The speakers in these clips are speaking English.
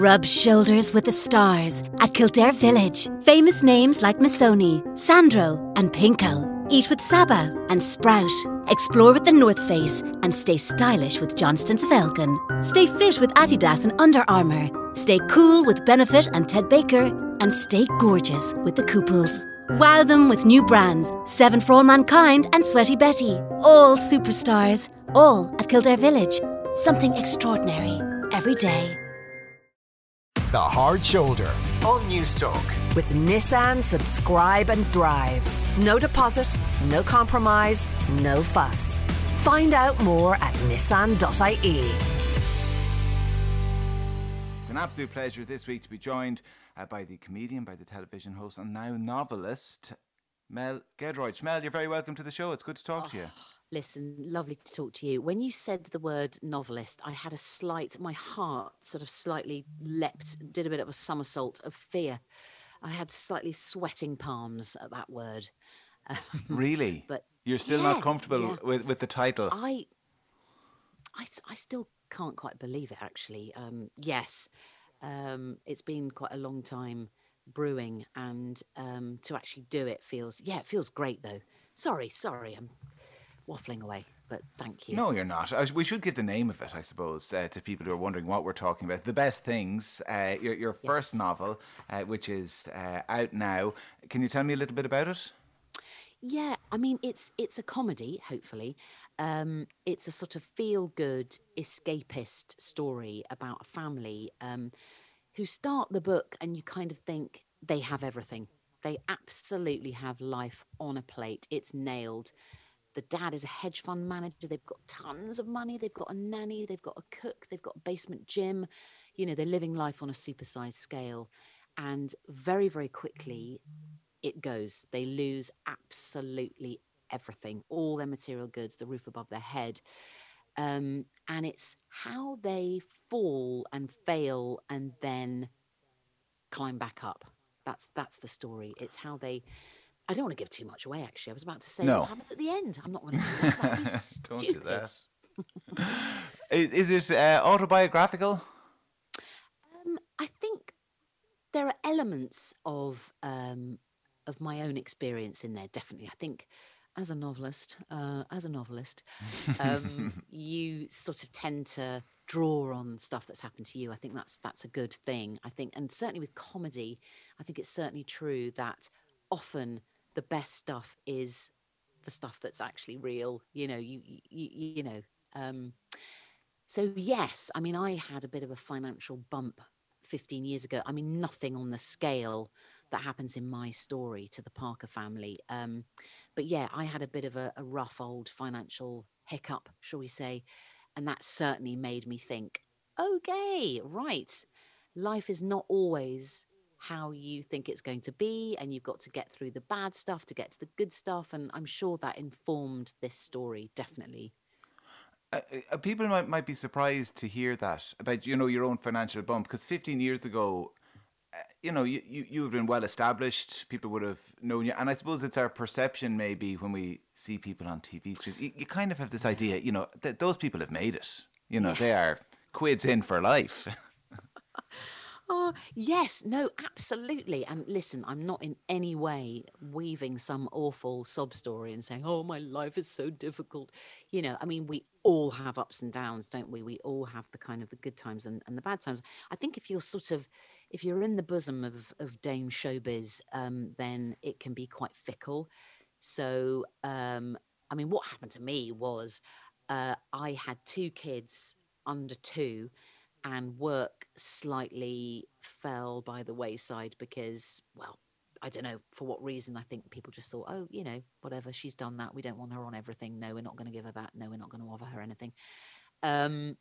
Rub shoulders with the stars at Kildare Village. Famous names like Missoni, Sandro, and Pinko. Eat with Saba and Sprout. Explore with the North Face and stay stylish with Johnston's of Elgin. Stay fit with Adidas and Under Armour. Stay cool with Benefit and Ted Baker. And stay gorgeous with the Kooples. Wow them with new brands Seven for All Mankind and Sweaty Betty. All superstars, all at Kildare Village. Something extraordinary every day. The Hard Shoulder on Newstalk. With Nissan Subscribe and Drive. No deposit, no compromise, no fuss. Find out more at nissan.ie. It's an absolute pleasure this week to be joined uh, by the comedian, by the television host, and now novelist, Mel Giedroyc. Mel, you're very welcome to the show. It's good to talk to you. Listen, lovely to talk to you. When you said the word novelist, I had a slight, my heart sort of slightly leapt, did a bit of a somersault of fear. I had slightly sweating palms at that word. Um, Really? But You're still yeah, not comfortable yeah. with, with the title. I, I, I still can't quite believe it. Actually, um, yes, um, it's been quite a long time brewing, and um, to actually do it feels, yeah, it feels great though. Sorry, sorry, I'm waffling away, but thank you. No, you're not. We should give the name of it, I suppose, uh, to people who are wondering what we're talking about. The Best Things, uh, your, your first novel, uh, which is uh, out now. Can you tell me a little bit about it? Yeah, I mean it's it's a comedy. Hopefully, um, it's a sort of feel good escapist story about a family um, who start the book and you kind of think they have everything. They absolutely have life on a plate. It's nailed. The dad is a hedge fund manager. They've got tons of money. They've got a nanny. They've got a cook. They've got a basement gym. You know, they're living life on a supersized scale. And very, very quickly, it goes. They lose absolutely everything, all their material goods, the roof above their head. Um, and it's how they fall and fail and then climb back up. That's that's the story. It's how they. I don't want to give too much away. Actually, I was about to say No. what happens at the end. I'm not going to do that. don't do that. Is, is it uh, autobiographical? Um, I think there are elements of um, of my own experience in there. Definitely, I think as a novelist, uh, as a novelist, um, you sort of tend to draw on stuff that's happened to you. I think that's that's a good thing. I think, and certainly with comedy, I think it's certainly true that often the best stuff is the stuff that's actually real. You know, you you, you know. Um, so yes, I mean, I had a bit of a financial bump 15 years ago. I mean, nothing on the scale that happens in my story to the Parker family. Um, but yeah, I had a bit of a, a rough old financial hiccup, shall we say, and that certainly made me think, okay, right, life is not always how you think it's going to be, and you've got to get through the bad stuff to get to the good stuff. And I'm sure that informed this story definitely. Uh, uh, people might, might be surprised to hear that about you know your own financial bump because 15 years ago uh, you know you, you you have been well established people would have known you and i suppose it's our perception maybe when we see people on tv screens you, you kind of have this idea you know that those people have made it you know they are quids in for life Oh, yes, no, absolutely. And listen, I'm not in any way weaving some awful sob story and saying, oh, my life is so difficult. You know, I mean, we all have ups and downs, don't we? We all have the kind of the good times and, and the bad times. I think if you're sort of, if you're in the bosom of, of Dame Showbiz, um, then it can be quite fickle. So, um, I mean, what happened to me was uh, I had two kids under two and work slightly fell by the wayside because, well, I don't know for what reason. I think people just thought, oh, you know, whatever, she's done that. We don't want her on everything. No, we're not going to give her that. No, we're not going to offer her anything. Um,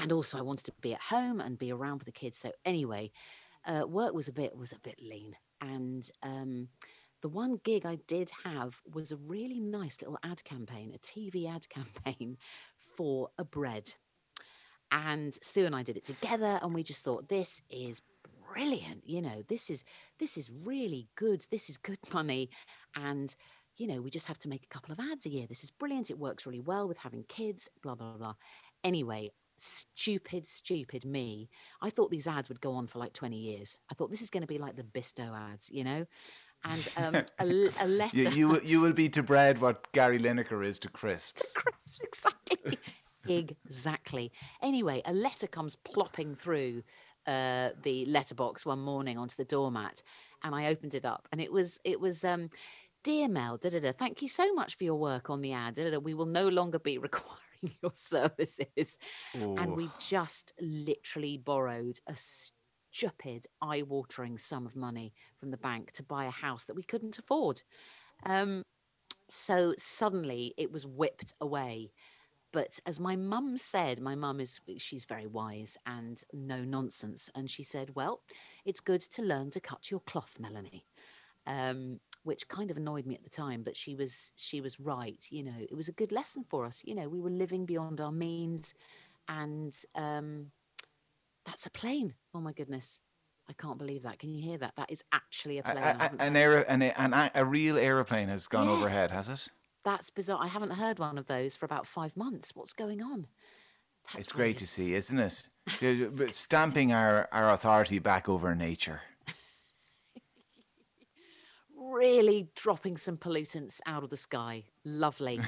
and also, I wanted to be at home and be around with the kids. So anyway, uh, work was a bit was a bit lean, and um, the one gig I did have was a really nice little ad campaign, a TV ad campaign for a bread and Sue and I did it together and we just thought this is brilliant you know this is this is really good this is good money and you know we just have to make a couple of ads a year this is brilliant it works really well with having kids blah blah blah anyway stupid, stupid me. I thought these ads would go on for like 20 years. I thought this is going to be like the Bisto ads, you know? And um, a, a, letter. You, you, you will be to bread what Gary Lineker is to crisps. to crisps, exactly. Exactly. Anyway, a letter comes plopping through uh, the letterbox one morning onto the doormat, and I opened it up, and it was it was um, dear Mel, da, da, da, thank you so much for your work on the ad. Da, da, da, we will no longer be requiring your services, and we just literally borrowed a stupid, eye-watering sum of money from the bank to buy a house that we couldn't afford. Um, so suddenly it was whipped away but as my mum said, my mum is she's very wise and no nonsense, and she said, "Well, it's good to learn to cut your cloth, Melanie," um, which kind of annoyed me at the time, but she was she was right. You know, it was a good lesson for us. You know, we were living beyond our means, and um, that's a plane. Oh my goodness. I can't believe that. Can you hear that? That is actually a plane. A, a, an, aer- an, an, a real aeroplane has gone Yes. overhead, has it? That's bizarre. I haven't heard one of those for about five months. What's going on? That's it's great to see, isn't it? Stamping our, our authority back over nature. really dropping some pollutants out of the sky. Lovely.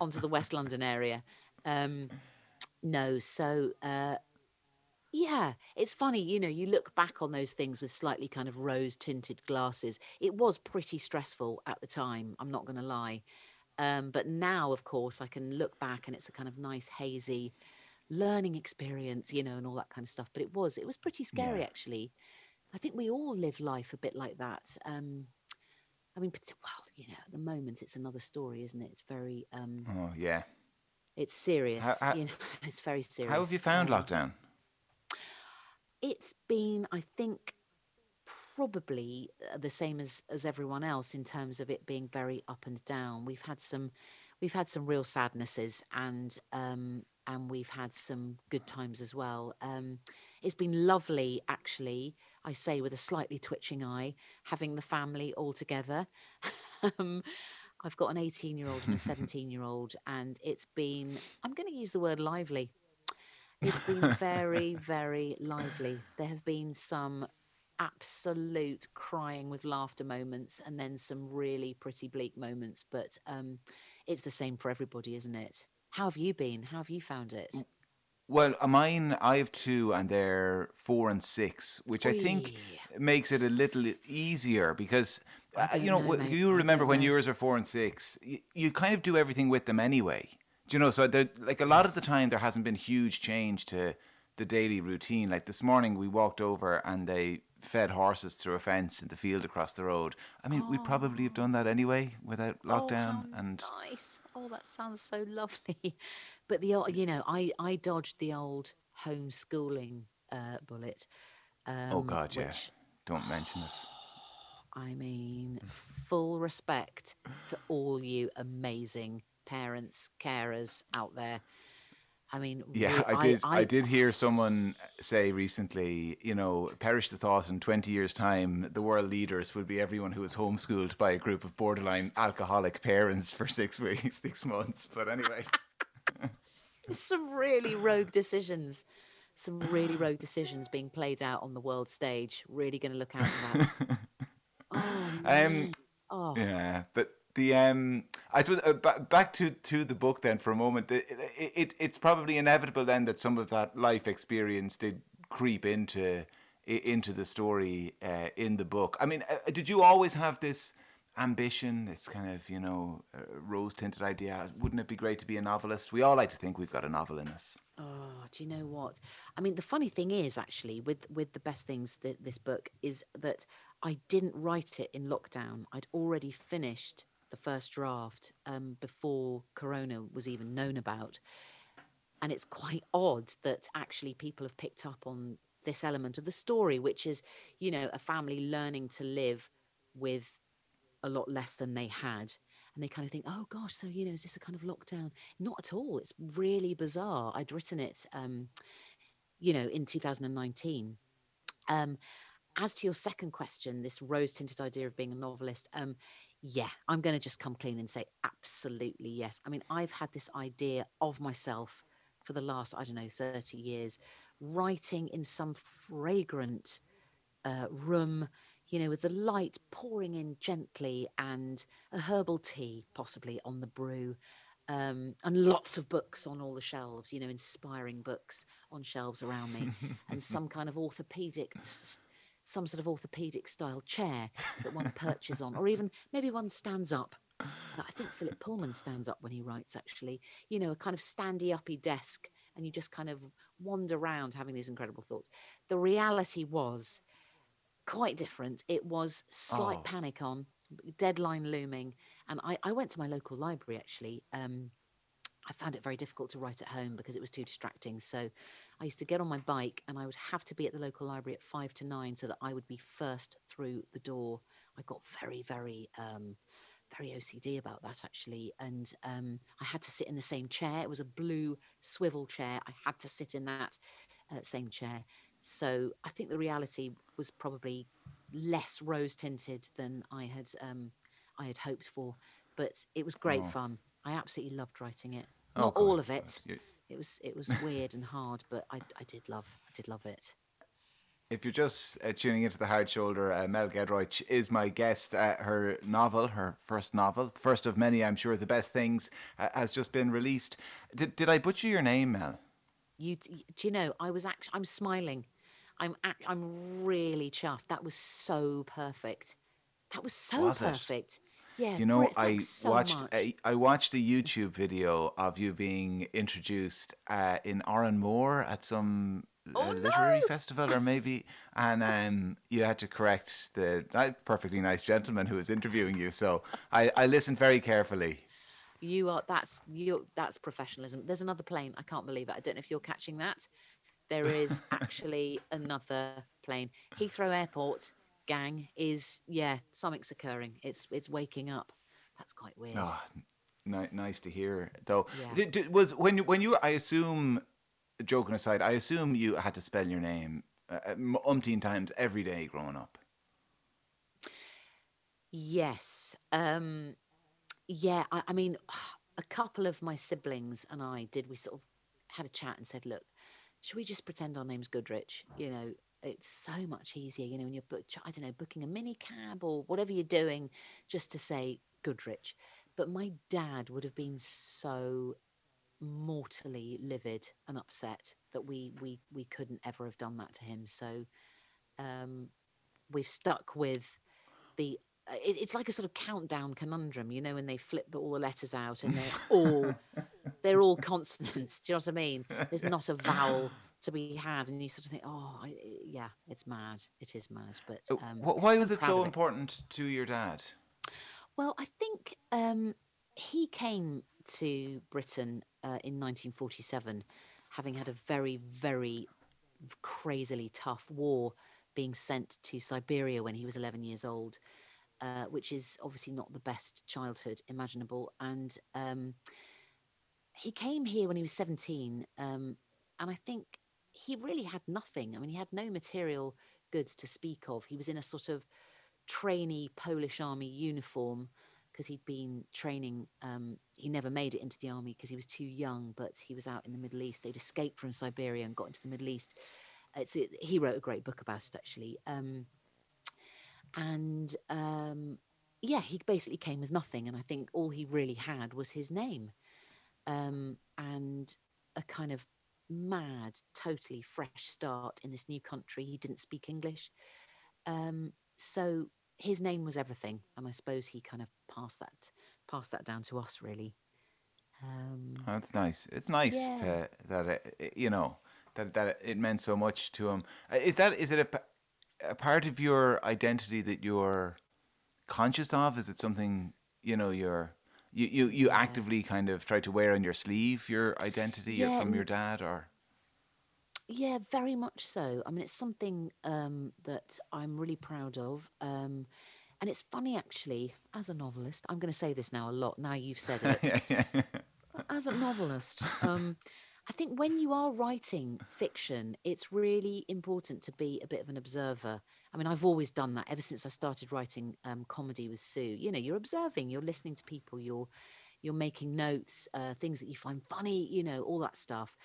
Onto the West London area. Um, no, so uh, yeah, it's funny, you know, you look back on those things with slightly kind of rose tinted glasses. It was pretty stressful at the time, I'm not going to lie. Um, but now, of course, I can look back and it's a kind of nice, hazy learning experience, you know, and all that kind of stuff. But it was, it was pretty scary, Yeah. actually. I think we all live life a bit like that. Um, I mean, well, you know, at the moment it's another story, isn't it? It's very, um, Oh, yeah. it's serious. how- you know, it's very serious. How have you found Um, lockdown? It's been, I think, probably uh, the same as as everyone else in terms of it being very up and down. We've had some, we've had some real sadnesses, and um, and we've had some good times as well. Um, it's been lovely, actually. I say with a slightly twitching eye, having the family all together. um, I've got an 18 year old and a 17 year old, and it's been, I'm going to use the word lively. It's been very, very lively. There have been some absolute crying with laughter moments and then some really pretty bleak moments, but um, it's the same for everybody, isn't it? How have you been? How have you found it? Well, uh, mine, I have two, and they're four and six, which I think makes it a little easier because, uh, you know, know, you remember when know. yours are four and six, you, you kind of do everything with them anyway. Do you know? So, there- like a lot of the time, there hasn't been huge change to the daily routine. Like this morning, we walked over and they fed horses through a fence in the field across the road. I mean, we'd probably have done that anyway without lockdown. Oh, and nice. Oh, that sounds so lovely. But the you know, I I dodged the old homeschooling uh, bullet. Um, oh god, yeah, don't mention it. I mean, full respect to all you amazing parents, carers out there. I mean, Yeah, re- I did. I, did hear someone say recently, you know, perish the thought in 20 years' time, the world leaders will be everyone who was homeschooled by a group of borderline alcoholic parents for six weeks, six months. But anyway, some really rogue decisions. Some really rogue decisions being played out on the world stage. Really going to look out for that. oh, um, oh. yeah, but the um, I suppose uh, ba- back to to the book then for a moment. It, it, it it's probably inevitable then that some of that life experience did creep into into the story uh, in the book. I mean, uh, did you always have this ambition, this kind of you know uh, rose tinted idea? Wouldn't it be great to be a novelist? We all like to think we've got a novel in us. Oh, do you know what? I mean, the funny thing is, actually, with with the best things that this book is that I didn't write it in lockdown. I'd already finished the first draft um, before Corona was even known about, and it's quite odd that actually people have picked up on this element of the story, which is, you know, a family learning to live with a lot less than they had. And they kind of think, oh gosh, so, you know, is this a kind of lockdown? Not at all. It's really bizarre. I'd written it, um, you know, in 2019. Um, as to your second question, this rose tinted idea of being a novelist, um, yeah, I'm going to just come clean and say absolutely yes. I mean, I've had this idea of myself for the last, I don't know, 30 years, writing in some fragrant uh, room, you know, with the light pouring in gently and a herbal tea possibly on the brew. Um, and lots of books on all the shelves, you know, inspiring books on shelves around me, and some kind of orthopedic, some sort of orthopedic style chair that one perches on, or even maybe one stands up. I think Philip Pullman stands up when he writes, actually, you know, a kind of standy uppy desk, and you just kind of wander around having these incredible thoughts. The reality was quite different. It was slight oh. panic on, deadline looming. And I, I went to my local library actually. Um, I found it very difficult to write at home because it was too distracting. So I used to get on my bike and I would have to be at the local library at five to nine so that I would be first through the door. I got very, very, um, very OCD about that actually. And um, I had to sit in the same chair. It was a blue swivel chair. I had to sit in that uh, same chair. So I think the reality was probably less rose tinted than I had um, I had hoped for, but it was great oh. fun. I absolutely loved writing it. Oh, Not all of it. It was it was weird and hard, but I I did love I did love it. If you're just uh, tuning into the Hard Shoulder, uh, Mel Giedroyc is my guest. Uh, her novel, her first novel, first of many, I'm sure, the best things, uh, has just been released. Did did I butcher your name, Mel? You do you know I was actually I'm smiling. I'm I'm really chuffed. That was so perfect. That was so was perfect. It? Yeah, you know, I so watched a, I watched a YouTube video of you being introduced uh, in Moore at some uh, oh, literary no! festival, or maybe, and um, you had to correct the uh, perfectly nice gentleman who was interviewing you. So I, I listened very carefully. You are that's you that's professionalism. There's another plane. I can't believe it. I don't know if you're catching that. There is actually another plane. Heathrow Airport gang is yeah, something's occurring. It's it's waking up. That's quite weird. Oh, n- nice to hear, though. Yeah. Did, did, was when when you I assume, joking aside, I assume you had to spell your name uh, uh umpteen times every day growing up. Yes. Um, yeah. I, I mean, a couple of my siblings and I did. We sort of had a chat and said, look, should we just pretend our name's Goodrich? You know, it's so much easier, you know, when you're book, I don't know, booking a mini cab or whatever you're doing, just to say Goodrich. But my dad would have been so mortally livid and upset that we we we couldn't ever have done that to him. So um, we've stuck with the. Uh, it, it's like a sort of countdown conundrum, you know, when they flip all the letters out and they're all they're all consonants. Do you know what I mean? There's not a vowel to be had, and you sort of think, oh, I, yeah, it's mad. It is mad. But um, why was it so important to your dad? Well, I think um, he came to Britain uh, in 1947, having had a very, very crazily tough war, being sent to Siberia when he was 11 years old. Uh, which is obviously not the best childhood imaginable. And um, he came here when he was 17. Um, and I think he really had nothing. I mean, he had no material goods to speak of. He was in a sort of trainee Polish army uniform because he'd been training. Um, he never made it into the army because he was too young, but he was out in the Middle East. They'd escaped from Siberia and got into the Middle East. It's, it, he wrote a great book about it, actually. Um, and um, yeah, he basically came with nothing. And I think all he really had was his name um, and a kind of mad, totally fresh start in this new country. He didn't speak English. Um, so his name was everything. And I suppose he kind of passed that passed that down to us really. Um, oh, that's nice. It's nice yeah. to, that it, you know that that it meant so much to him. Uh, is that is it a, a part of your identity that you're conscious of? Is it something you know you're you, you, you yeah. actively kind of try to wear on your sleeve your identity yeah. from your dad or yeah very much so i mean it's something um, that i'm really proud of um, and it's funny actually as a novelist i'm going to say this now a lot now you've said it as a novelist um, I think when you are writing fiction, it's really important to be a bit of an observer. I mean, I've always done that ever since I started writing um, comedy with Sue. You know, you're observing, you're listening to people, you're you're making notes, uh, things that you find funny, you know, all that stuff.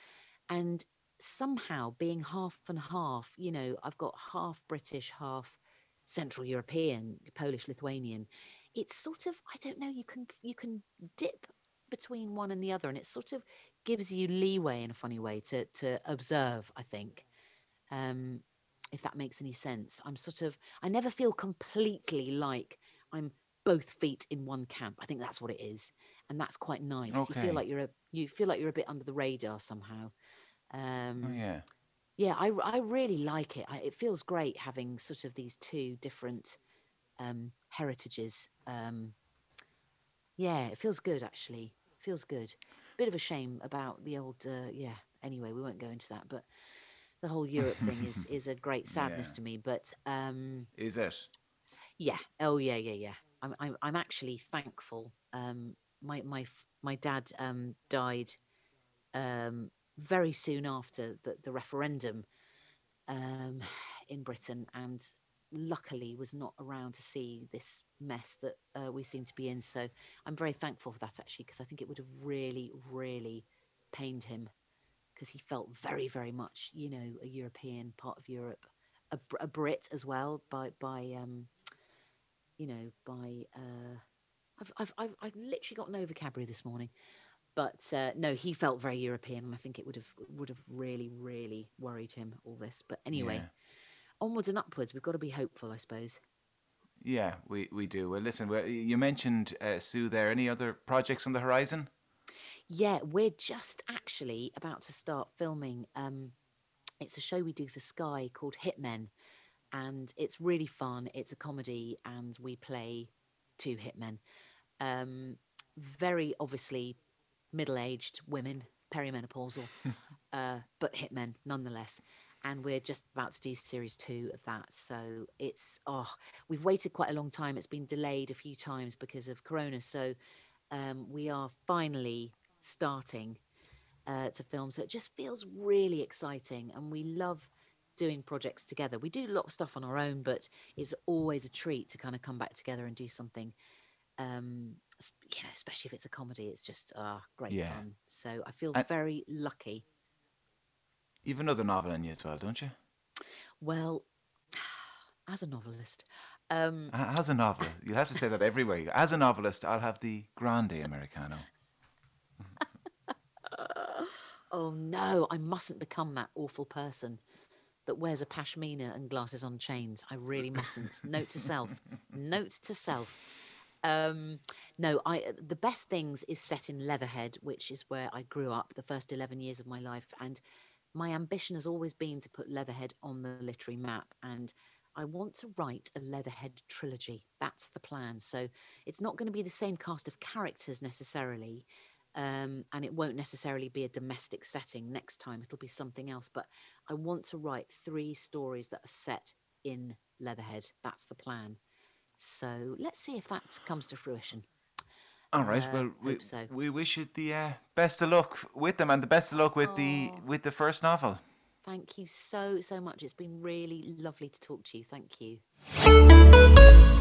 And somehow being half and half, you know, I've got half British, half Central European, Polish, Lithuanian. It's sort of, I don't know, you can you can dip between one and the other, and it sort of gives you leeway in a funny way to to observe. I think, um, if that makes any sense. I'm sort of, I never feel completely like I'm both feet in one camp. I think that's what it is, and that's quite nice. You feel like you're a you feel like you're a bit under the radar somehow. Um, Oh, yeah. yeah, I I really like it. I, it feels great having sort of these two different um, heritages. Um, yeah, it feels good actually. Feels good. Bit of a shame about the old. Uh, yeah. Anyway, we won't go into that, but the whole Europe thing is is a great sadness Yeah. to me. But um, Is it? yeah. Oh yeah, yeah, yeah. I'm I'm I'm actually thankful. Um, my my my dad um died um very soon after the the referendum um in Britain, and luckily was not around to see this mess that uh, we seem to be in. So I'm very thankful for that actually, because I think it would have really, really pained him because he felt very, very much, you know, a European part of Europe, a, a Brit as well by by um, you know, by uh, I've I've I've, I've literally got no vocabulary this morning, but uh, no, he felt very European, and I think it would have would have really, really worried him all this. But anyway, Yeah. Onwards and upwards, we've got to be hopeful, I suppose. Yeah, we, we do. Well, listen, you mentioned uh, Sue there. Any other projects on the horizon? Yeah, we're just actually about to start filming. Um, it's a show we do for Sky called Hitmen, and it's really fun. It's a comedy, and we play two hitmen. Um, very obviously middle-aged women, perimenopausal, uh, but hitmen nonetheless. And we're just about to do series two of that. So it's oh, we've waited quite a long time. It's been delayed a few times because of Corona. So um, we are finally starting uh, to film. So it just feels really exciting, and we love doing projects together. We do a lot of stuff on our own, but it's always a treat to kind of come back together and do something. Um, you know, especially if it's a comedy, it's just ah great Yeah. fun. So I feel And- very lucky. You've another novel in you as well, don't you? Well, as a novelist, um, As a novelist, you'll have to say that everywhere you go. As a novelist, I'll have the Grande Americano. oh no, I mustn't become that awful person that wears a pashmina and glasses on chains. I really mustn't. Note to self. Note to self. Um, no, I the best things is set in Leatherhead, which is where I grew up the first eleven years of my life, and my ambition has always been to put Leatherhead on the literary map, and I want to write a Leatherhead trilogy. That's the plan. So it's not going to be the same cast of characters necessarily, um, and it won't necessarily be a domestic setting next time. It'll be something else. But I want to write three stories that are set in Leatherhead. That's the plan. So let's see if that comes to fruition. All right. Uh, well, we, so. we wish you the uh, best of luck with them, and the best of luck with the with the first novel. Thank you so, so much. It's been really lovely to talk to you. Thank you.